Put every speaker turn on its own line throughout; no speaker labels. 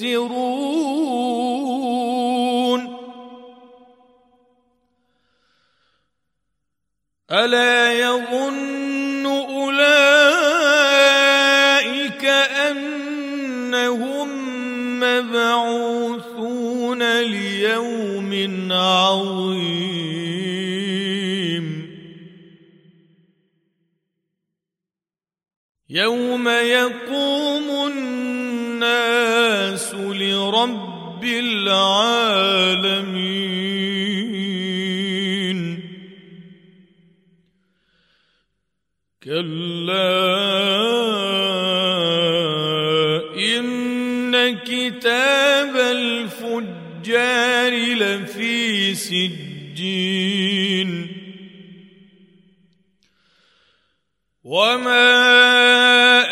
يخسرون ألا يظن أولئك أنهم مبعوثون ليوم عظيم. يوم يقوم الناس لرب العالمين. كلا إن كتاب الفجار لفي سجين. وما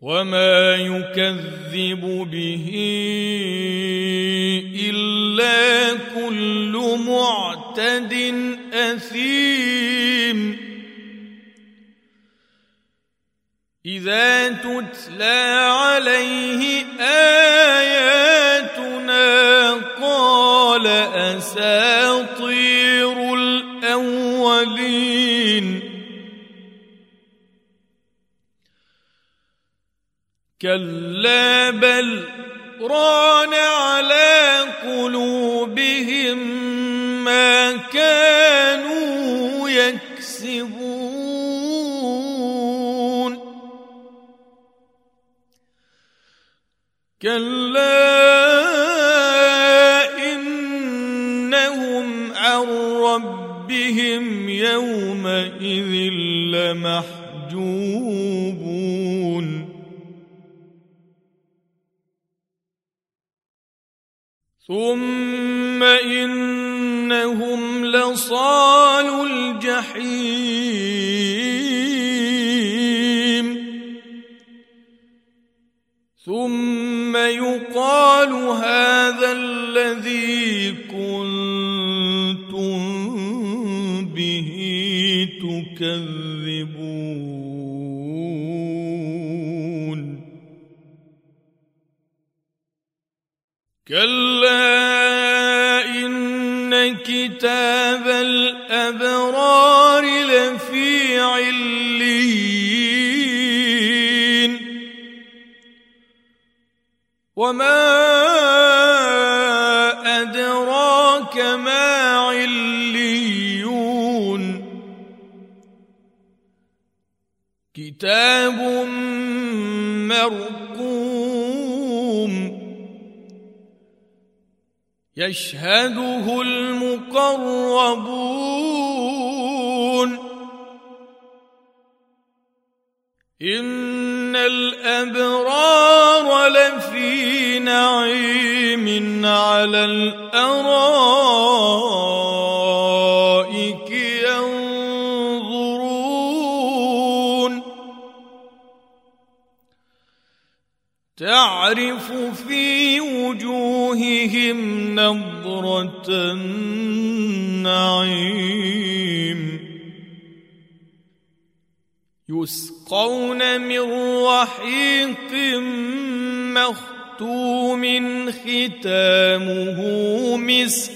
وما يكذب به إلا كل معتد أثيم. إذا تتلى عليه اياتنا كلا بل ران على قلوبهم ما كانوا يكسبون. كلا إنهم عن ربهم يومئذ لمحجوبون. ثم إنهم لصال الجحيم. ثم يقال هذا الذي كنتم به تكذبون. كلا إن كتاب الأبرار لفي عليين. وما أدراك ما عليون. كتاب مرقوم يشهده المقربون. إن الأبرار لفي نعيم على الأرائك. تعرف في وجوههم نضره النعيم. يسقون من رحيق مختوم ختامه مسك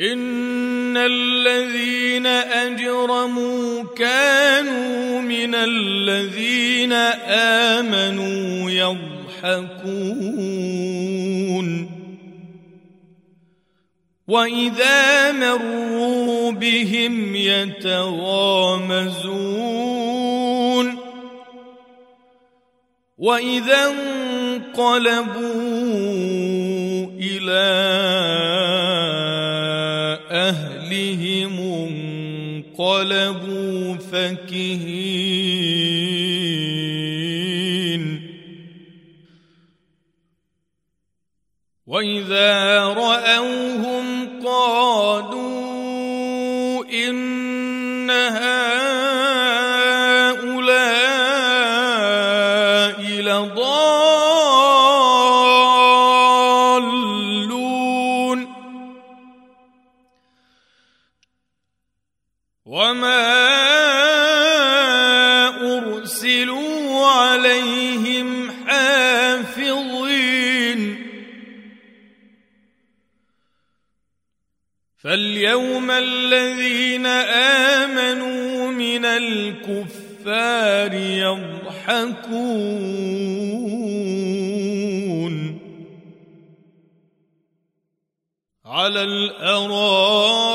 ان الذين اجرموا كانوا من الذين امنوا يضحكون واذا مروا بهم يتغامزون واذا انقلبوا إلى أهلهم انقلبوا فكهين. وإذا رأوهم قالوا ان هؤلاء وما ارسلوا عليهم حافظين فاليوم الذين امنوا من الكفار يضحكون على الارائك